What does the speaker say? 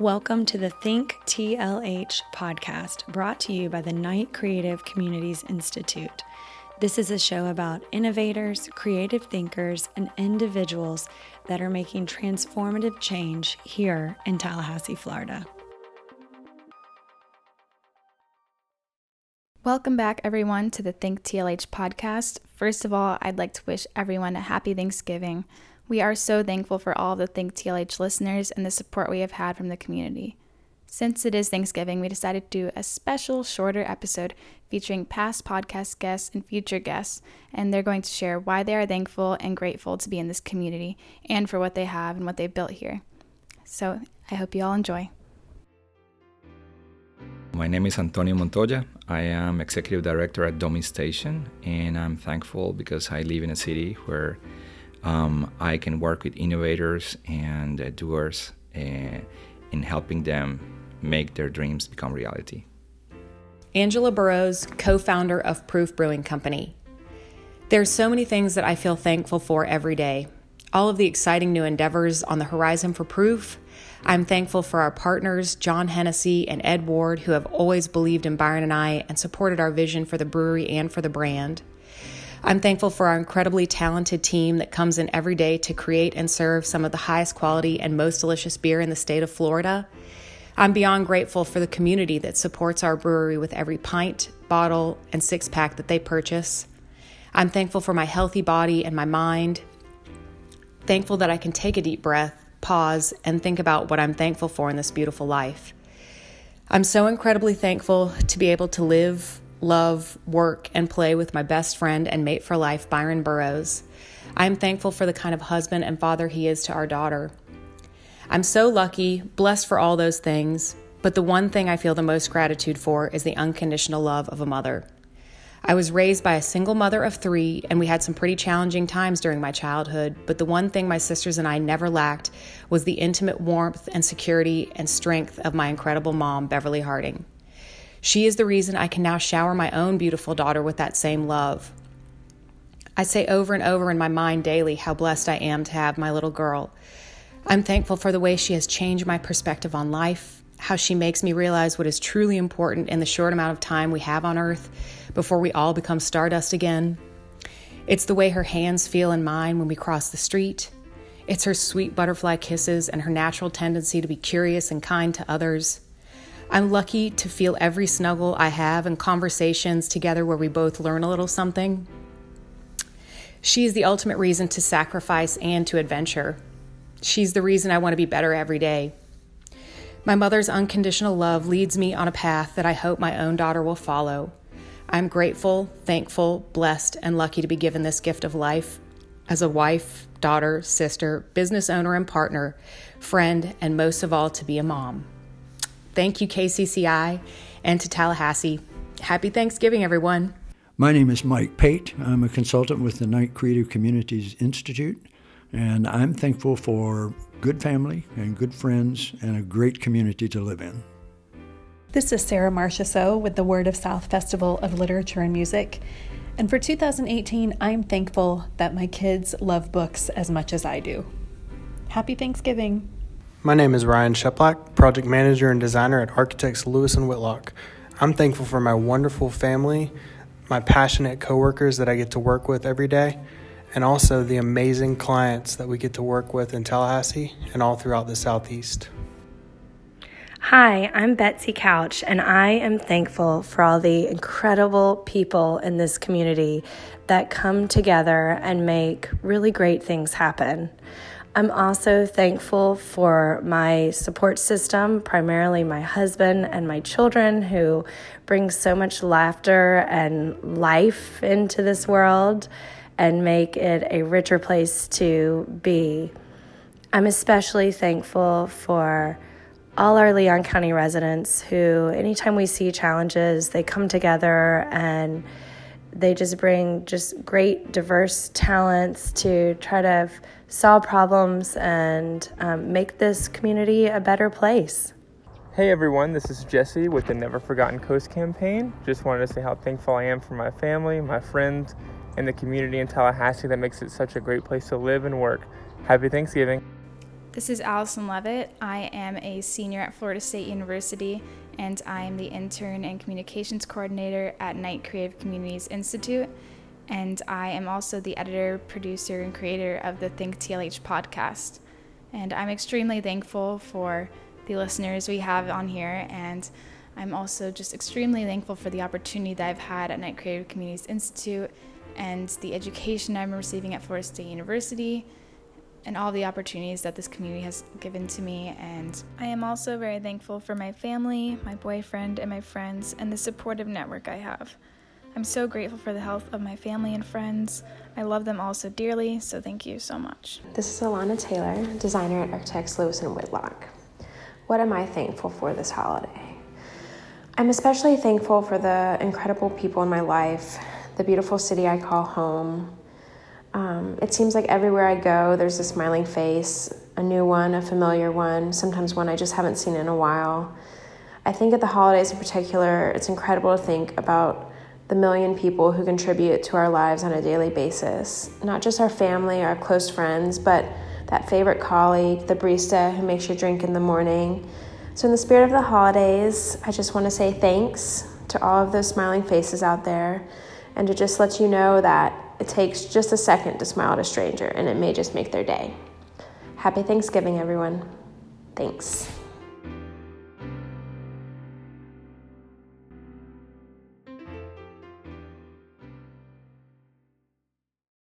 Welcome to the Think TLH podcast brought to you by the Knight Creative Communities Institute. This is a show about innovators, creative thinkers, and individuals that are making transformative change here in Tallahassee, Florida. Welcome back, everyone, to the Think TLH podcast. First of all, I'd like to wish everyone a happy Thanksgiving. We are so thankful for all the Think TLH listeners and the support we have had from the community. Since it is Thanksgiving, we decided to do a special, shorter episode featuring past podcast guests and future guests, and they're going to share why they are thankful and grateful to be in this community and for what they have and what they've built here. So I hope you all enjoy. My name is Antonio Montoya. I am executive director at Domi Station, and I'm thankful because I live in a city where um, I can work with innovators and uh, doers uh, in helping them make their dreams become reality. Angela Burrows, co founder of Proof Brewing Company. There's so many things that I feel thankful for every day. All of the exciting new endeavors on the horizon for Proof. I'm thankful for our partners, John Hennessy and Ed Ward, who have always believed in Byron and I and supported our vision for the brewery and for the brand. I'm thankful for our incredibly talented team that comes in every day to create and serve some of the highest quality and most delicious beer in the state of Florida. I'm beyond grateful for the community that supports our brewery with every pint, bottle, and six pack that they purchase. I'm thankful for my healthy body and my mind. Thankful that I can take a deep breath, pause, and think about what I'm thankful for in this beautiful life. I'm so incredibly thankful to be able to live, love, work, and play with my best friend and mate for life, Byron Burrows. I am thankful for the kind of husband and father he is to our daughter. I'm so lucky, blessed for all those things, but the one thing I feel the most gratitude for is the unconditional love of a mother. I was raised by a single mother of three, and we had some pretty challenging times during my childhood. But the one thing my sisters and I never lacked was the intimate warmth and security and strength of my incredible mom, Beverly Harding. She is the reason I can now shower my own beautiful daughter with that same love. I say over and over in my mind daily how blessed I am to have my little girl. I'm thankful for the way she has changed my perspective on life, how she makes me realize what is truly important in the short amount of time we have on earth before we all become stardust again. It's the way her hands feel in mine when we cross the street. It's her sweet butterfly kisses and her natural tendency to be curious and kind to others. I'm lucky to feel every snuggle I have and conversations together where we both learn a little something. She is the ultimate reason to sacrifice and to adventure. She's the reason I want to be better every day. My mother's unconditional love leads me on a path that I hope my own daughter will follow. I'm grateful, thankful, blessed, and lucky to be given this gift of life as a wife, daughter, sister, business owner, and partner, friend, and most of all, to be a mom. Thank you, KCCI, and to Tallahassee. Happy Thanksgiving, everyone. My name is Mike Pate. I'm a consultant with the Knight Creative Communities Institute, and I'm thankful for good family and good friends and a great community to live in. This is Sarah Marchessault with the Word of South Festival of Literature and Music. And for 2018, I'm thankful that my kids love books as much as I do. Happy Thanksgiving! My name is Ryan Sheplack, project manager and designer at Architects Lewis and Whitlock. I'm thankful for my wonderful family, my passionate coworkers that I get to work with every day, and also the amazing clients that we get to work with in Tallahassee and all throughout the Southeast. Hi, I'm Betsy Couch, and I am thankful for all the incredible people in this community that come together and make really great things happen. I'm also thankful for my support system, primarily my husband and my children, who bring so much laughter and life into this world and make it a richer place to be. I'm especially thankful for all our Leon County residents who, anytime we see challenges, they come together and they just bring just great diverse talents to try to solve problems and um, make this community a better place. Hey everyone, this is Jesse with the Never Forgotten Coast campaign. Just wanted to say how thankful I am for my family, my friends, and the community in Tallahassee that makes it such a great place to live and work. Happy Thanksgiving. This is Allison Levitt. I am a senior at Florida State University, and I am the intern and communications coordinator at Knight Creative Communities Institute. And I am also the editor, producer, and creator of the Think TLH podcast. And I'm extremely thankful for the listeners we have on here. And I'm also just extremely thankful for the opportunity that I've had at Knight Creative Communities Institute and the education I'm receiving at Florida State University and all the opportunities that this community has given to me. And I am also very thankful for my family, my boyfriend, and my friends, and the supportive network I have. I'm so grateful for the health of my family and friends. I love them all so dearly, so thank you so much. This is Alana Taylor, designer at Architects Lewis and Whitlock. What am I thankful for this holiday? I'm especially thankful for the incredible people in my life, the beautiful city I call home, um, it seems like everywhere I go, there's a smiling face, a new one, a familiar one, sometimes one I just haven't seen in a while. I think at the holidays in particular, it's incredible to think about the million people who contribute to our lives on a daily basis. Not just our family, our close friends, but that favorite colleague, the barista who makes your drink in the morning. So, in the spirit of the holidays, I just want to say thanks to all of those smiling faces out there and to just let you know that it takes just a second to smile at a stranger, and it may just make their day. Happy Thanksgiving, everyone. Thanks.